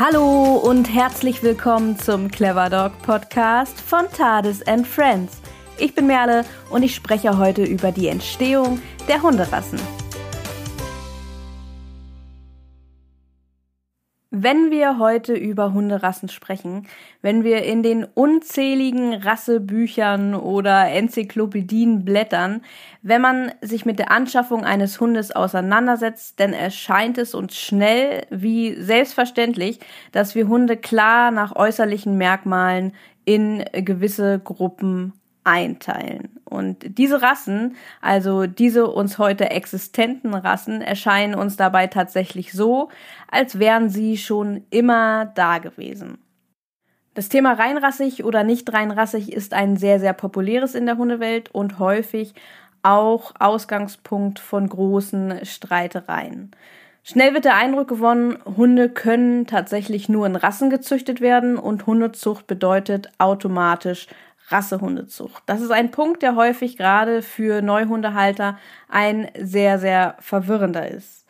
Hallo und herzlich willkommen zum Clever Dog Podcast von Tades and Friends. Ich bin Merle und ich spreche heute über die Entstehung der Hunderassen. Wenn wir heute über Hunderassen sprechen, wenn wir in den unzähligen Rassebüchern oder Enzyklopädien blättern, wenn man sich mit der Anschaffung eines Hundes auseinandersetzt, dann erscheint es uns schnell wie selbstverständlich, dass wir Hunde klar nach äußerlichen Merkmalen in gewisse Gruppen einteilen. Und diese Rassen, also diese uns heute existenten Rassen, erscheinen uns dabei tatsächlich so, als wären sie schon immer da gewesen. Das Thema reinrassig oder nicht reinrassig ist ein sehr, sehr populäres in der Hundewelt und häufig auch Ausgangspunkt von großen Streitereien. Schnell wird der Eindruck gewonnen, Hunde können tatsächlich nur in Rassen gezüchtet werden und Hundezucht bedeutet automatisch Rassehundezucht. Das ist ein Punkt, der häufig gerade für Neuhundehalter ein sehr, sehr verwirrender ist.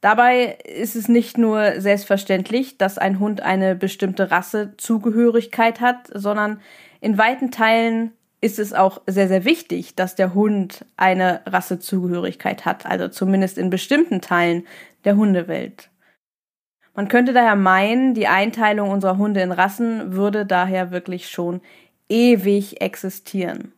Dabei ist es nicht nur selbstverständlich, dass ein Hund eine bestimmte Rassezugehörigkeit hat, sondern in weiten Teilen ist es auch sehr, sehr wichtig, dass der Hund eine Rassezugehörigkeit hat, also zumindest in bestimmten Teilen der Hundewelt. Man könnte daher meinen, die Einteilung unserer Hunde in Rassen würde daher wirklich schon ewig existieren.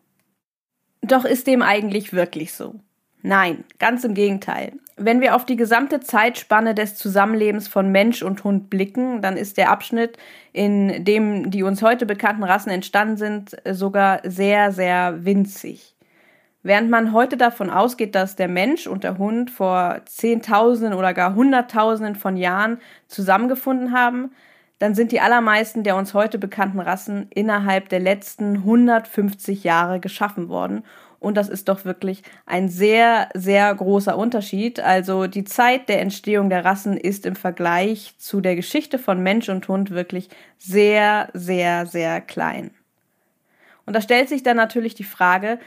Doch ist dem eigentlich wirklich so? Nein, ganz im Gegenteil. Wenn wir auf die gesamte Zeitspanne des Zusammenlebens von Mensch und Hund blicken, dann ist der Abschnitt, in dem die uns heute bekannten Rassen entstanden sind, sogar sehr, sehr winzig. Während man heute davon ausgeht, dass der Mensch und der Hund vor Zehntausenden oder gar Hunderttausenden von Jahren zusammengefunden haben, dann sind die allermeisten der uns heute bekannten Rassen innerhalb der letzten 150 Jahre geschaffen worden. Und das ist doch wirklich ein sehr, sehr großer Unterschied. Also die Zeit der Entstehung der Rassen ist im Vergleich zu der Geschichte von Mensch und Hund wirklich sehr, sehr, sehr klein. Und da stellt sich dann natürlich die Frage,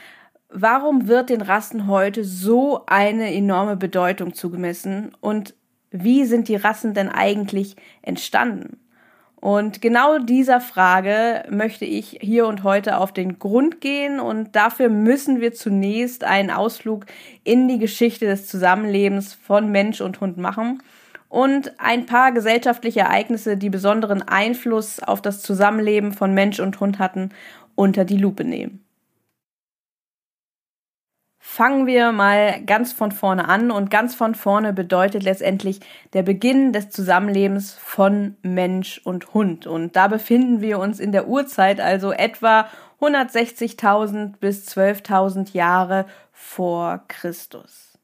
warum wird den Rassen heute so eine enorme Bedeutung zugemessen und wie sind die Rassen denn eigentlich entstanden? Und genau dieser Frage möchte ich hier und heute auf den Grund gehen und dafür müssen wir zunächst einen Ausflug in die Geschichte des Zusammenlebens von Mensch und Hund machen und ein paar gesellschaftliche Ereignisse, die besonderen Einfluss auf das Zusammenleben von Mensch und Hund hatten, unter die Lupe nehmen. Fangen wir mal ganz von vorne an und ganz von vorne bedeutet letztendlich der Beginn des Zusammenlebens von Mensch und Hund. Und da befinden wir uns in der Urzeit, also etwa 160.000 bis 12.000 Jahre vor Christus.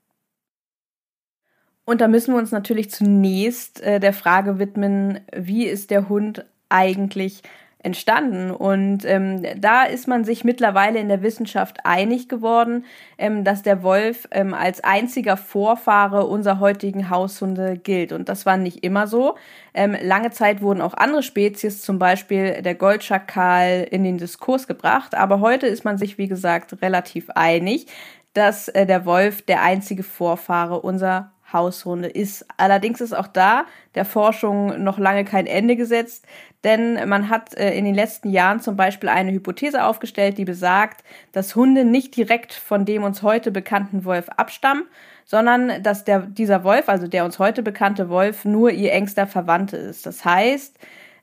Und da müssen wir uns natürlich zunächst äh, der Frage widmen, wie ist der Hund eigentlich entstanden. Und ähm, da ist man sich mittlerweile in der Wissenschaft einig geworden, ähm, dass der Wolf ähm, als einziger Vorfahre unserer heutigen Haushunde gilt. Und das war nicht immer so. Ähm, lange Zeit wurden auch andere Spezies, zum Beispiel der Goldschakal, in den Diskurs gebracht. Aber heute ist man sich, wie gesagt, relativ einig, dass äh, der Wolf der einzige Vorfahre unserer Haushunde ist. Allerdings ist auch da der Forschung noch lange kein Ende gesetzt, denn man hat äh, in den letzten Jahren zum Beispiel eine Hypothese aufgestellt, die besagt, dass Hunde nicht direkt von dem uns heute bekannten Wolf abstammen, sondern dass der, dieser Wolf, also der uns heute bekannte Wolf, nur ihr engster Verwandte ist. Das heißt,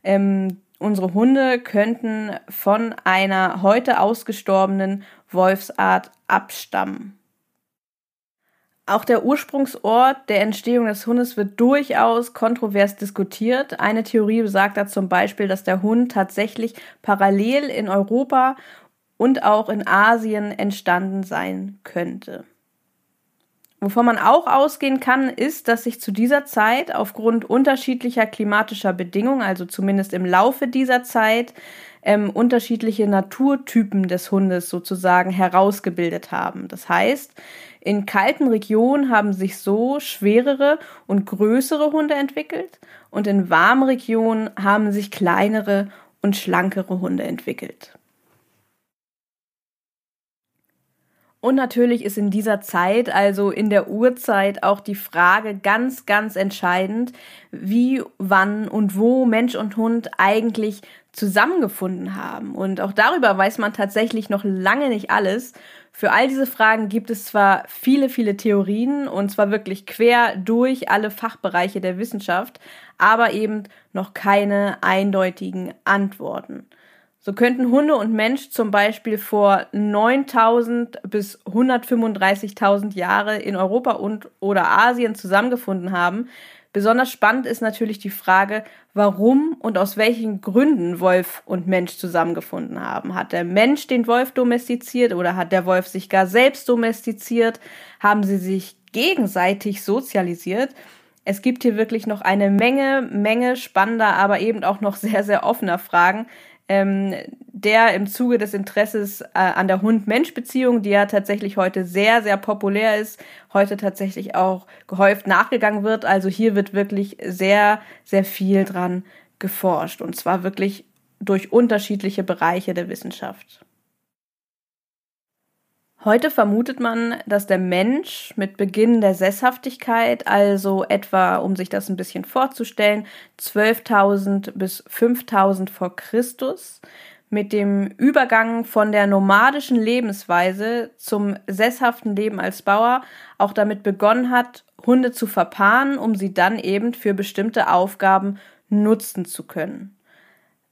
ähm, unsere Hunde könnten von einer heute ausgestorbenen Wolfsart abstammen. Auch der Ursprungsort der Entstehung des Hundes wird durchaus kontrovers diskutiert. Eine Theorie besagt da zum Beispiel, dass der Hund tatsächlich parallel in Europa und auch in Asien entstanden sein könnte. Wovon man auch ausgehen kann, ist, dass sich zu dieser Zeit aufgrund unterschiedlicher klimatischer Bedingungen, also zumindest im Laufe dieser Zeit, ähm, unterschiedliche Naturtypen des Hundes sozusagen herausgebildet haben. Das heißt, in kalten Regionen haben sich so schwerere und größere Hunde entwickelt und in warmen Regionen haben sich kleinere und schlankere Hunde entwickelt. Und natürlich ist in dieser Zeit, also in der Urzeit, auch die Frage ganz, ganz entscheidend, wie, wann und wo Mensch und Hund eigentlich zusammengefunden haben. Und auch darüber weiß man tatsächlich noch lange nicht alles. Für all diese Fragen gibt es zwar viele, viele Theorien und zwar wirklich quer durch alle Fachbereiche der Wissenschaft, aber eben noch keine eindeutigen Antworten. So könnten Hunde und Mensch zum Beispiel vor 9000 bis 135.000 Jahre in Europa und oder Asien zusammengefunden haben. Besonders spannend ist natürlich die Frage, warum und aus welchen Gründen Wolf und Mensch zusammengefunden haben. Hat der Mensch den Wolf domestiziert oder hat der Wolf sich gar selbst domestiziert? Haben sie sich gegenseitig sozialisiert? Es gibt hier wirklich noch eine Menge, Menge spannender, aber eben auch noch sehr, sehr offener Fragen, ähm, der im Zuge des Interesses äh, an der Hund-Mensch-Beziehung, die ja tatsächlich heute sehr, sehr populär ist, heute tatsächlich auch gehäuft nachgegangen wird. Also hier wird wirklich sehr, sehr viel dran geforscht und zwar wirklich durch unterschiedliche Bereiche der Wissenschaft. Heute vermutet man, dass der Mensch mit Beginn der Sesshaftigkeit, also etwa, um sich das ein bisschen vorzustellen, 12.000 bis 5.000 vor Christus, mit dem Übergang von der nomadischen Lebensweise zum sesshaften Leben als Bauer auch damit begonnen hat, Hunde zu verpaaren, um sie dann eben für bestimmte Aufgaben nutzen zu können.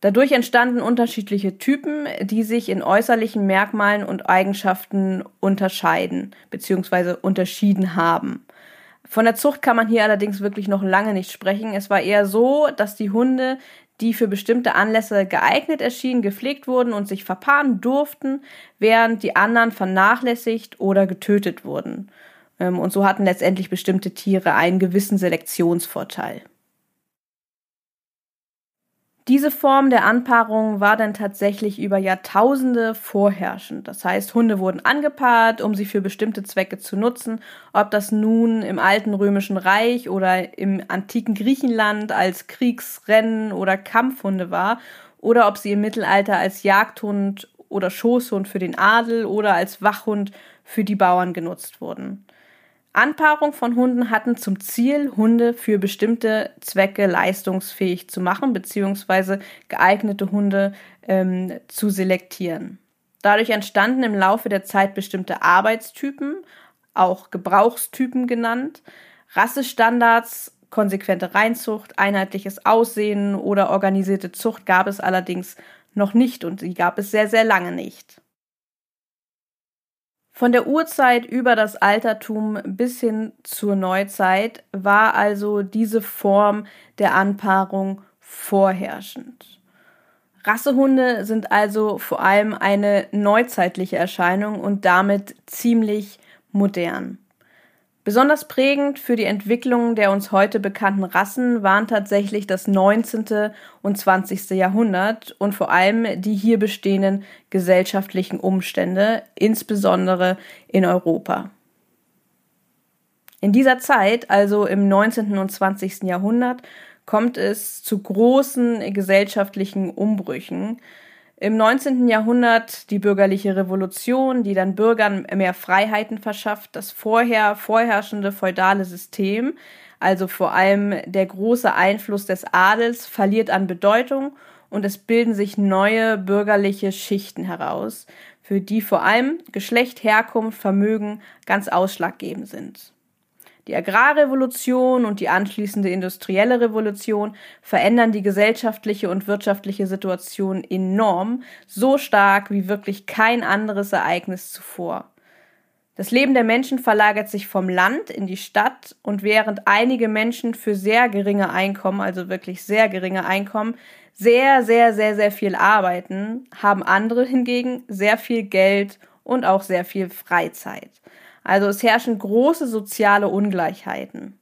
Dadurch entstanden unterschiedliche Typen, die sich in äußerlichen Merkmalen und Eigenschaften unterscheiden bzw. unterschieden haben. Von der Zucht kann man hier allerdings wirklich noch lange nicht sprechen. Es war eher so, dass die Hunde, die für bestimmte Anlässe geeignet erschienen, gepflegt wurden und sich verpaaren durften, während die anderen vernachlässigt oder getötet wurden. Ähm, und so hatten letztendlich bestimmte Tiere einen gewissen Selektionsvorteil. Diese Form der Anpaarung war dann tatsächlich über Jahrtausende vorherrschend. Das heißt, Hunde wurden angepaart, um sie für bestimmte Zwecke zu nutzen, ob das nun im alten römischen Reich oder im antiken Griechenland als Kriegsrennen oder Kampfhunde war, oder ob sie im Mittelalter als Jagdhund oder Schoßhund für den Adel oder als Wachhund für die Bauern genutzt wurden. Anpaarung von Hunden hatten zum Ziel, Hunde für bestimmte Zwecke leistungsfähig zu machen, beziehungsweise geeignete Hunde ähm, zu selektieren. Dadurch entstanden im Laufe der Zeit bestimmte Arbeitstypen, auch Gebrauchstypen genannt, Rassestandards, konsequente Reinzucht, einheitliches Aussehen oder organisierte Zucht gab es allerdings noch nicht und sie gab es sehr, sehr lange nicht. Von der Urzeit über das Altertum bis hin zur Neuzeit war also diese Form der Anpaarung vorherrschend. Rassehunde sind also vor allem eine neuzeitliche Erscheinung und damit ziemlich modern. Besonders prägend für die Entwicklung der uns heute bekannten Rassen waren tatsächlich das 19. und 20. Jahrhundert und vor allem die hier bestehenden gesellschaftlichen Umstände, insbesondere in Europa. In dieser Zeit, also im 19. und 20. Jahrhundert, kommt es zu großen gesellschaftlichen Umbrüchen, im 19. Jahrhundert die bürgerliche Revolution, die dann Bürgern mehr Freiheiten verschafft, das vorher vorherrschende feudale System, also vor allem der große Einfluss des Adels, verliert an Bedeutung und es bilden sich neue bürgerliche Schichten heraus, für die vor allem Geschlecht, Herkunft, Vermögen ganz ausschlaggebend sind. Die Agrarrevolution und die anschließende industrielle Revolution verändern die gesellschaftliche und wirtschaftliche Situation enorm, so stark wie wirklich kein anderes Ereignis zuvor. Das Leben der Menschen verlagert sich vom Land in die Stadt und während einige Menschen für sehr geringe Einkommen, also wirklich sehr geringe Einkommen, sehr, sehr, sehr, sehr viel arbeiten, haben andere hingegen sehr viel Geld und auch sehr viel Freizeit. Also es herrschen große soziale Ungleichheiten.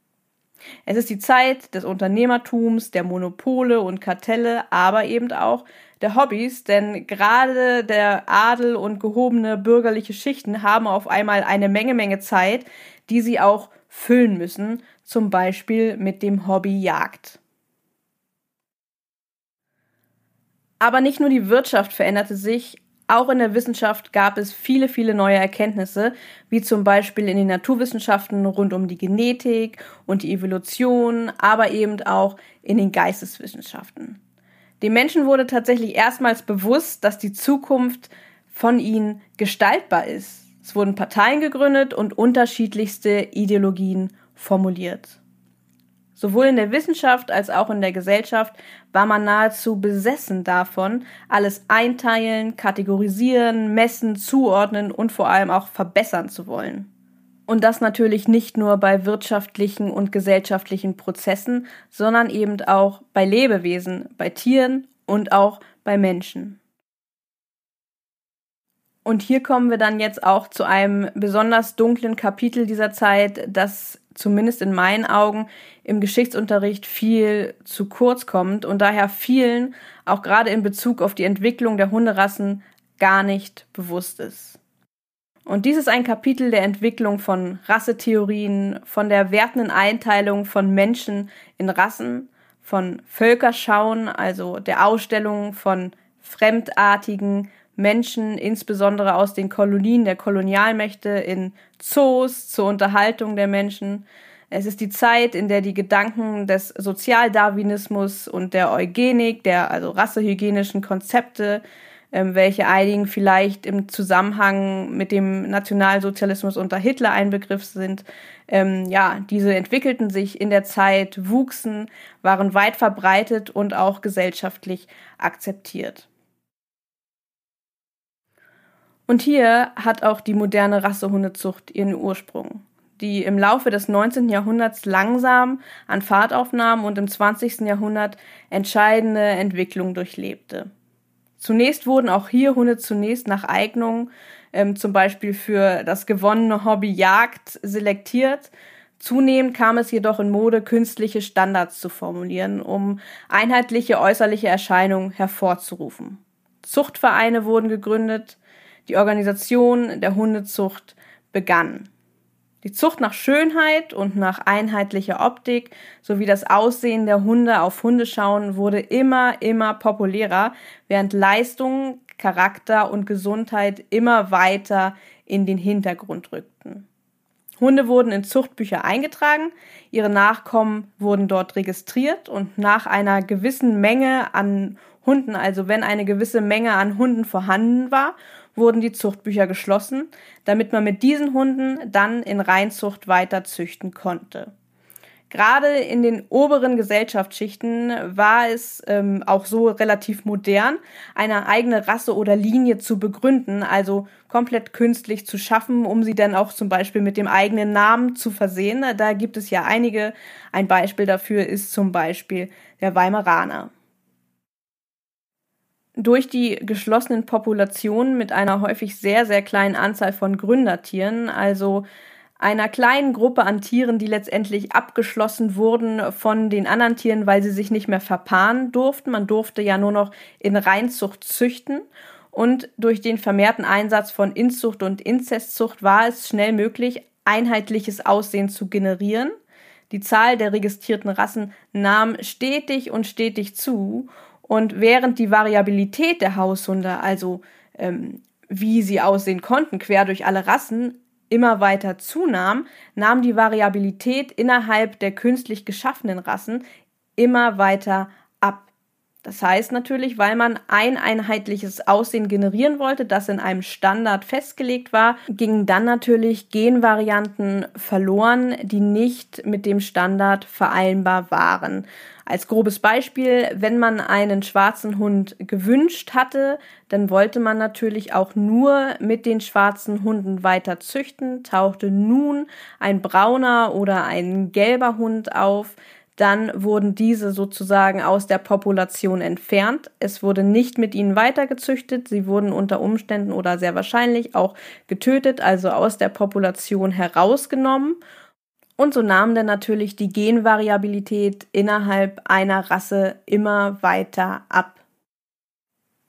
Es ist die Zeit des Unternehmertums, der Monopole und Kartelle, aber eben auch der Hobbys, denn gerade der Adel und gehobene bürgerliche Schichten haben auf einmal eine Menge, Menge Zeit, die sie auch füllen müssen, zum Beispiel mit dem Hobby Jagd. Aber nicht nur die Wirtschaft veränderte sich, Auch in der Wissenschaft gab es viele, viele neue Erkenntnisse, wie zum Beispiel in den Naturwissenschaften rund um die Genetik und die Evolution, aber eben auch in den Geisteswissenschaften. Dem Menschen wurde tatsächlich erstmals bewusst, dass die Zukunft von ihnen gestaltbar ist. Es wurden Parteien gegründet und unterschiedlichste Ideologien formuliert. Sowohl in der Wissenschaft als auch in der Gesellschaft war man nahezu besessen davon, alles einteilen, kategorisieren, messen, zuordnen und vor allem auch verbessern zu wollen. Und das natürlich nicht nur bei wirtschaftlichen und gesellschaftlichen Prozessen, sondern eben auch bei Lebewesen, bei Tieren und auch bei Menschen. Und hier kommen wir dann jetzt auch zu einem besonders dunklen Kapitel dieser Zeit, das zumindest in meinen Augen im Geschichtsunterricht viel zu kurz kommt und daher vielen, auch gerade in Bezug auf die Entwicklung der Hunderassen, gar nicht bewusst ist. Und dies ist ein Kapitel der Entwicklung von Rassetheorien, von der wertenden Einteilung von Menschen in Rassen, von Völkerschauen, also der Ausstellung von fremdartigen Menschen, insbesondere aus den Kolonien der Kolonialmächte, in Zoos zur Unterhaltung der Menschen. Es ist die Zeit, in der die Gedanken des Sozialdarwinismus und der Eugenik, der also rassehygienischen Konzepte, ähm, welche einigen vielleicht im Zusammenhang mit dem Nationalsozialismus unter Hitler ein Begriff sind, ähm, ja, diese entwickelten sich in der Zeit, wuchsen, waren weit verbreitet und auch gesellschaftlich akzeptiert. Und hier hat auch die moderne Rassehundezucht ihren Ursprung, die im Laufe des 19. Jahrhunderts langsam an Fahrt aufnahm und im 20. Jahrhundert entscheidende Entwicklungen durchlebte. Zunächst wurden auch hier Hunde zunächst nach Eignung, ähm, zum Beispiel für das gewonnene Hobby Jagd, selektiert. Zunehmend kam es jedoch in Mode, künstliche Standards zu formulieren, um einheitliche äußerliche Erscheinungen hervorzurufen. Zuchtvereine wurden gegründet, die Organisation der Hundezucht begann. Die Zucht nach Schönheit und nach einheitlicher Optik sowie das Aussehen der Hunde auf Hundeschauen wurde immer, immer populärer, während Leistung, Charakter und Gesundheit immer weiter in den Hintergrund rückten. Hunde wurden in Zuchtbücher eingetragen, ihre Nachkommen wurden dort registriert und nach einer gewissen Menge an Hunden, also wenn eine gewisse Menge an Hunden vorhanden war wurden die Zuchtbücher geschlossen, damit man mit diesen Hunden dann in Reinzucht weiter züchten konnte. Gerade in den oberen Gesellschaftsschichten war es ähm, auch so relativ modern, eine eigene Rasse oder Linie zu begründen, also komplett künstlich zu schaffen, um sie dann auch zum Beispiel mit dem eigenen Namen zu versehen. Da gibt es ja einige. Ein Beispiel dafür ist zum Beispiel der Weimaraner. Durch die geschlossenen Populationen mit einer häufig sehr, sehr kleinen Anzahl von Gründertieren, also einer kleinen Gruppe an Tieren, die letztendlich abgeschlossen wurden von den anderen Tieren, weil sie sich nicht mehr verpaaren durften. Man durfte ja nur noch in Reinzucht züchten. Und durch den vermehrten Einsatz von Inzucht und Inzestzucht war es schnell möglich, einheitliches Aussehen zu generieren. Die Zahl der registrierten Rassen nahm stetig und stetig zu und während die Variabilität der Haushunde, also ähm, wie sie aussehen konnten, quer durch alle Rassen, immer weiter zunahm, nahm die Variabilität innerhalb der künstlich geschaffenen Rassen immer weiter ab. Das heißt natürlich, weil man ein einheitliches Aussehen generieren wollte, das in einem Standard festgelegt war, gingen dann natürlich Genvarianten verloren, die nicht mit dem Standard vereinbar waren. Als grobes Beispiel, wenn man einen schwarzen Hund gewünscht hatte, dann wollte man natürlich auch nur mit den schwarzen Hunden weiter züchten. Tauchte nun ein brauner oder ein gelber Hund auf, dann wurden diese sozusagen aus der Population entfernt. Es wurde nicht mit ihnen weitergezüchtet. Sie wurden unter Umständen oder sehr wahrscheinlich auch getötet, also aus der Population herausgenommen. Und so nahm dann natürlich die Genvariabilität innerhalb einer Rasse immer weiter ab.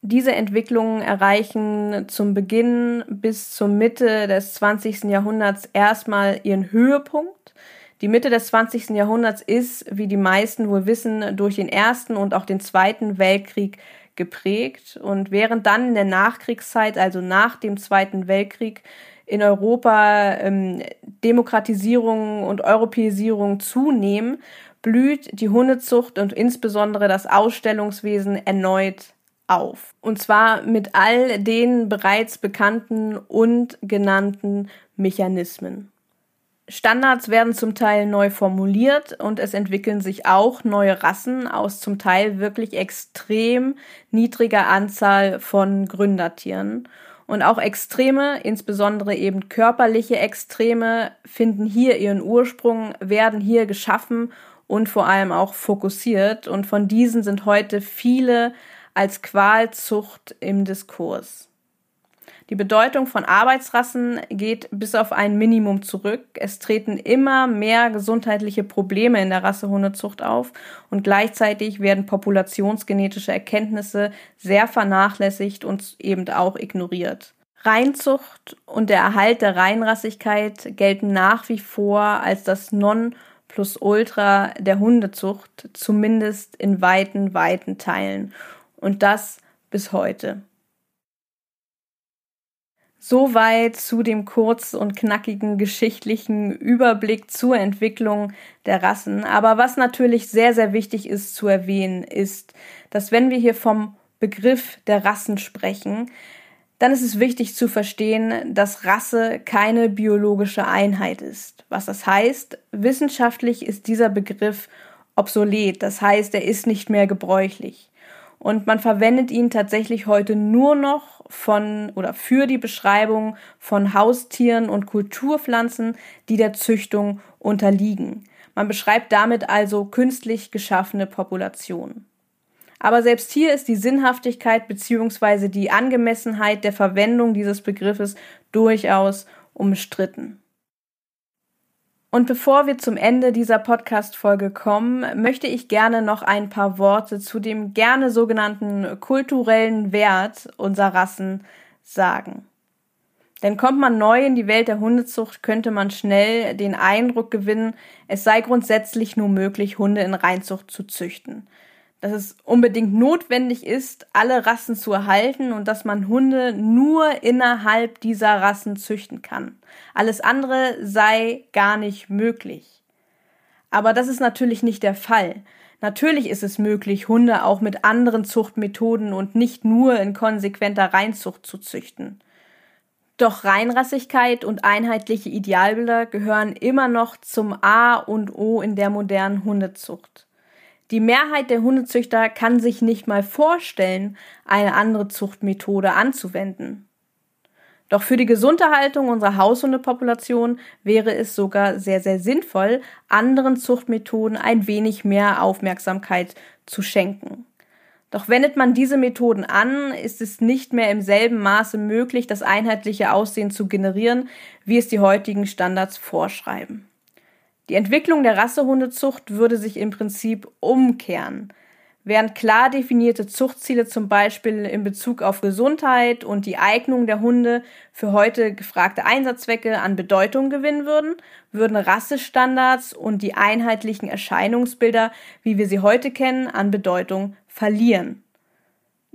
Diese Entwicklungen erreichen zum Beginn bis zur Mitte des 20. Jahrhunderts erstmal ihren Höhepunkt. Die Mitte des 20. Jahrhunderts ist, wie die meisten wohl wissen, durch den Ersten und auch den Zweiten Weltkrieg geprägt. Und während dann in der Nachkriegszeit, also nach dem Zweiten Weltkrieg, in Europa ähm, Demokratisierung und Europäisierung zunehmen, blüht die Hundezucht und insbesondere das Ausstellungswesen erneut auf. Und zwar mit all den bereits bekannten und genannten Mechanismen. Standards werden zum Teil neu formuliert und es entwickeln sich auch neue Rassen aus zum Teil wirklich extrem niedriger Anzahl von Gründertieren. Und auch Extreme, insbesondere eben körperliche Extreme, finden hier ihren Ursprung, werden hier geschaffen und vor allem auch fokussiert. Und von diesen sind heute viele als Qualzucht im Diskurs. Die Bedeutung von Arbeitsrassen geht bis auf ein Minimum zurück. Es treten immer mehr gesundheitliche Probleme in der Rassehundezucht auf und gleichzeitig werden populationsgenetische Erkenntnisse sehr vernachlässigt und eben auch ignoriert. Reinzucht und der Erhalt der Reinrassigkeit gelten nach wie vor als das Non plus Ultra der Hundezucht, zumindest in weiten, weiten Teilen. Und das bis heute. Soweit zu dem kurz und knackigen geschichtlichen Überblick zur Entwicklung der Rassen. Aber was natürlich sehr, sehr wichtig ist zu erwähnen, ist, dass wenn wir hier vom Begriff der Rassen sprechen, dann ist es wichtig zu verstehen, dass Rasse keine biologische Einheit ist. Was das heißt, wissenschaftlich ist dieser Begriff obsolet, das heißt, er ist nicht mehr gebräuchlich. Und man verwendet ihn tatsächlich heute nur noch von oder für die Beschreibung von Haustieren und Kulturpflanzen, die der Züchtung unterliegen. Man beschreibt damit also künstlich geschaffene Populationen. Aber selbst hier ist die Sinnhaftigkeit bzw. die Angemessenheit der Verwendung dieses Begriffes durchaus umstritten. Und bevor wir zum Ende dieser Podcast-Folge kommen, möchte ich gerne noch ein paar Worte zu dem gerne sogenannten kulturellen Wert unserer Rassen sagen. Denn kommt man neu in die Welt der Hundezucht, könnte man schnell den Eindruck gewinnen, es sei grundsätzlich nur möglich, Hunde in Reinzucht zu züchten dass es unbedingt notwendig ist, alle Rassen zu erhalten und dass man Hunde nur innerhalb dieser Rassen züchten kann. Alles andere sei gar nicht möglich. Aber das ist natürlich nicht der Fall. Natürlich ist es möglich, Hunde auch mit anderen Zuchtmethoden und nicht nur in konsequenter Reinzucht zu züchten. Doch Reinrassigkeit und einheitliche Idealbilder gehören immer noch zum A und O in der modernen Hundezucht. Die Mehrheit der Hundezüchter kann sich nicht mal vorstellen, eine andere Zuchtmethode anzuwenden. Doch für die Gesunderhaltung unserer Haushundepopulation wäre es sogar sehr, sehr sinnvoll, anderen Zuchtmethoden ein wenig mehr Aufmerksamkeit zu schenken. Doch wendet man diese Methoden an, ist es nicht mehr im selben Maße möglich, das einheitliche Aussehen zu generieren, wie es die heutigen Standards vorschreiben. Die Entwicklung der Rassehundezucht würde sich im Prinzip umkehren. Während klar definierte Zuchtziele zum Beispiel in Bezug auf Gesundheit und die Eignung der Hunde für heute gefragte Einsatzzwecke an Bedeutung gewinnen würden, würden Rassestandards und die einheitlichen Erscheinungsbilder, wie wir sie heute kennen, an Bedeutung verlieren.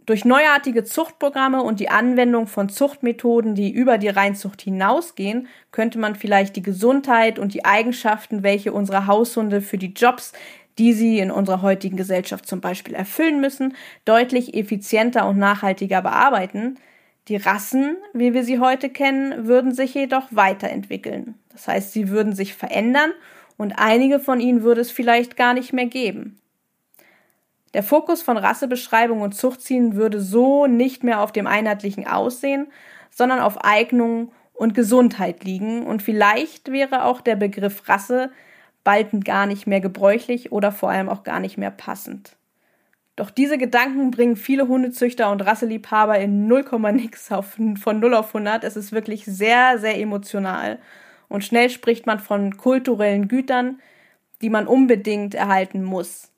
Durch neuartige Zuchtprogramme und die Anwendung von Zuchtmethoden, die über die Reinzucht hinausgehen, könnte man vielleicht die Gesundheit und die Eigenschaften, welche unsere Haushunde für die Jobs, die sie in unserer heutigen Gesellschaft zum Beispiel erfüllen müssen, deutlich effizienter und nachhaltiger bearbeiten. Die Rassen, wie wir sie heute kennen, würden sich jedoch weiterentwickeln. Das heißt, sie würden sich verändern und einige von ihnen würde es vielleicht gar nicht mehr geben. Der Fokus von Rassebeschreibung und Zuchtziehen würde so nicht mehr auf dem einheitlichen Aussehen, sondern auf Eignung und Gesundheit liegen und vielleicht wäre auch der Begriff Rasse bald gar nicht mehr gebräuchlich oder vor allem auch gar nicht mehr passend. Doch diese Gedanken bringen viele Hundezüchter und Rasseliebhaber in 0, nix auf, von 0 auf 100. Es ist wirklich sehr, sehr emotional. Und schnell spricht man von kulturellen Gütern, die man unbedingt erhalten muss.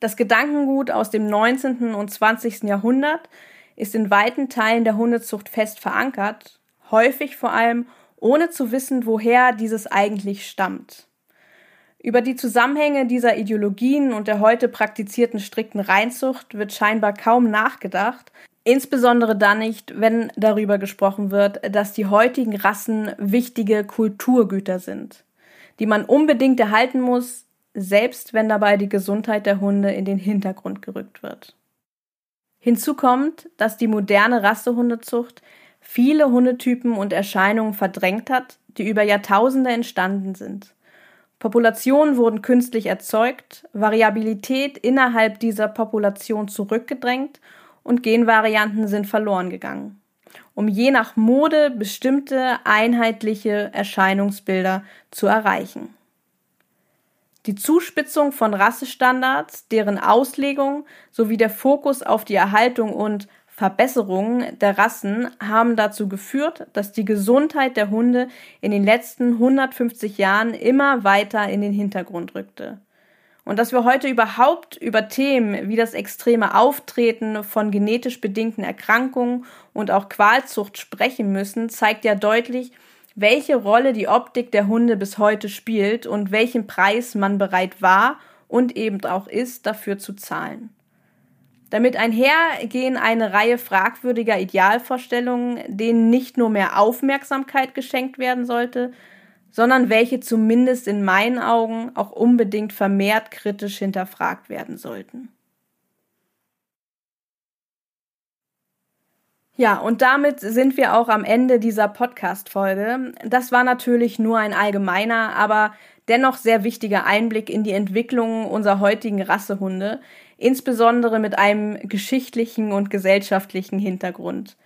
Das Gedankengut aus dem 19. und 20. Jahrhundert ist in weiten Teilen der Hundezucht fest verankert, häufig vor allem ohne zu wissen, woher dieses eigentlich stammt. Über die Zusammenhänge dieser Ideologien und der heute praktizierten strikten Reinzucht wird scheinbar kaum nachgedacht, insbesondere dann nicht, wenn darüber gesprochen wird, dass die heutigen Rassen wichtige Kulturgüter sind, die man unbedingt erhalten muss, selbst wenn dabei die Gesundheit der Hunde in den Hintergrund gerückt wird. Hinzu kommt, dass die moderne Rassehundezucht viele Hundetypen und Erscheinungen verdrängt hat, die über Jahrtausende entstanden sind. Populationen wurden künstlich erzeugt, Variabilität innerhalb dieser Population zurückgedrängt und Genvarianten sind verloren gegangen, um je nach Mode bestimmte einheitliche Erscheinungsbilder zu erreichen. Die Zuspitzung von Rassestandards, deren Auslegung sowie der Fokus auf die Erhaltung und Verbesserung der Rassen haben dazu geführt, dass die Gesundheit der Hunde in den letzten 150 Jahren immer weiter in den Hintergrund rückte. Und dass wir heute überhaupt über Themen wie das extreme Auftreten von genetisch bedingten Erkrankungen und auch Qualzucht sprechen müssen, zeigt ja deutlich, welche Rolle die Optik der Hunde bis heute spielt und welchen Preis man bereit war und eben auch ist, dafür zu zahlen. Damit einhergehen eine Reihe fragwürdiger Idealvorstellungen, denen nicht nur mehr Aufmerksamkeit geschenkt werden sollte, sondern welche zumindest in meinen Augen auch unbedingt vermehrt kritisch hinterfragt werden sollten. Ja, und damit sind wir auch am Ende dieser Podcast-Folge. Das war natürlich nur ein allgemeiner, aber dennoch sehr wichtiger Einblick in die Entwicklung unserer heutigen Rassehunde, insbesondere mit einem geschichtlichen und gesellschaftlichen Hintergrund.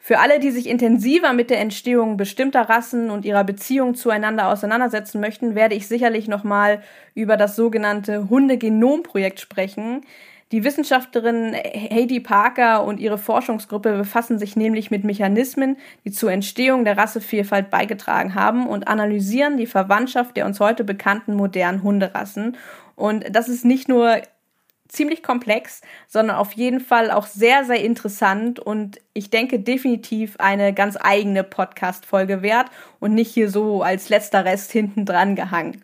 Für alle, die sich intensiver mit der Entstehung bestimmter Rassen und ihrer Beziehung zueinander auseinandersetzen möchten, werde ich sicherlich nochmal über das sogenannte Hundegenomprojekt sprechen. Die Wissenschaftlerin Heidi Parker und ihre Forschungsgruppe befassen sich nämlich mit Mechanismen, die zur Entstehung der Rassevielfalt beigetragen haben und analysieren die Verwandtschaft der uns heute bekannten modernen Hunderassen. Und das ist nicht nur ziemlich komplex, sondern auf jeden Fall auch sehr, sehr interessant und ich denke definitiv eine ganz eigene Podcast-Folge wert und nicht hier so als letzter Rest hinten dran gehangen.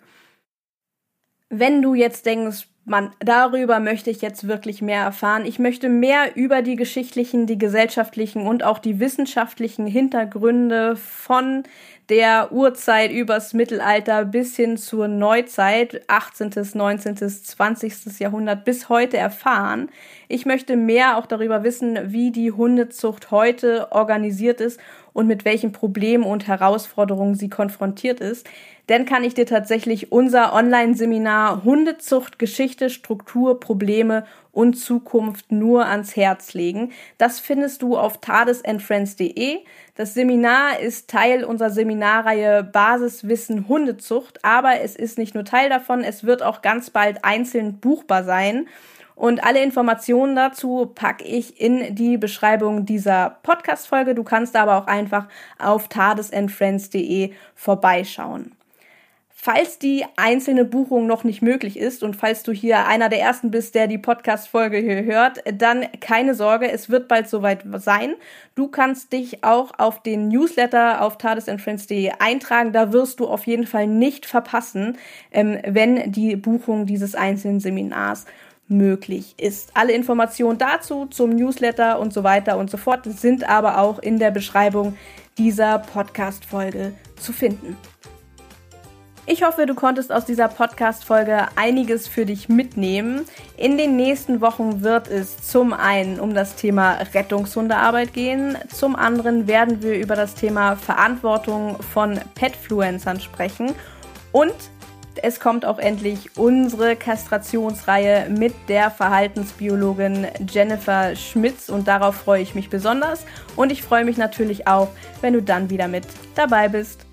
Wenn du jetzt denkst, man, darüber möchte ich jetzt wirklich mehr erfahren. Ich möchte mehr über die geschichtlichen, die gesellschaftlichen und auch die wissenschaftlichen Hintergründe von der Urzeit übers Mittelalter bis hin zur Neuzeit, 18., 19., 20. Jahrhundert bis heute erfahren. Ich möchte mehr auch darüber wissen, wie die Hundezucht heute organisiert ist und mit welchen Problemen und Herausforderungen sie konfrontiert ist dann kann ich dir tatsächlich unser Online-Seminar Hundezucht, Geschichte, Struktur, Probleme und Zukunft nur ans Herz legen. Das findest du auf tadesandfriends.de. Das Seminar ist Teil unserer Seminarreihe Basiswissen Hundezucht, aber es ist nicht nur Teil davon, es wird auch ganz bald einzeln buchbar sein. Und alle Informationen dazu packe ich in die Beschreibung dieser Podcast-Folge. Du kannst aber auch einfach auf tadesandfriends.de vorbeischauen. Falls die einzelne Buchung noch nicht möglich ist und falls du hier einer der ersten bist, der die Podcast-Folge hier hört, dann keine Sorge, es wird bald soweit sein. Du kannst dich auch auf den Newsletter auf tadesandfriends.de eintragen. Da wirst du auf jeden Fall nicht verpassen, ähm, wenn die Buchung dieses einzelnen Seminars möglich ist. Alle Informationen dazu zum Newsletter und so weiter und so fort sind aber auch in der Beschreibung dieser Podcast-Folge zu finden. Ich hoffe, du konntest aus dieser Podcast-Folge einiges für dich mitnehmen. In den nächsten Wochen wird es zum einen um das Thema Rettungshundearbeit gehen, zum anderen werden wir über das Thema Verantwortung von Petfluencern sprechen und es kommt auch endlich unsere Kastrationsreihe mit der Verhaltensbiologin Jennifer Schmitz und darauf freue ich mich besonders und ich freue mich natürlich auch, wenn du dann wieder mit dabei bist.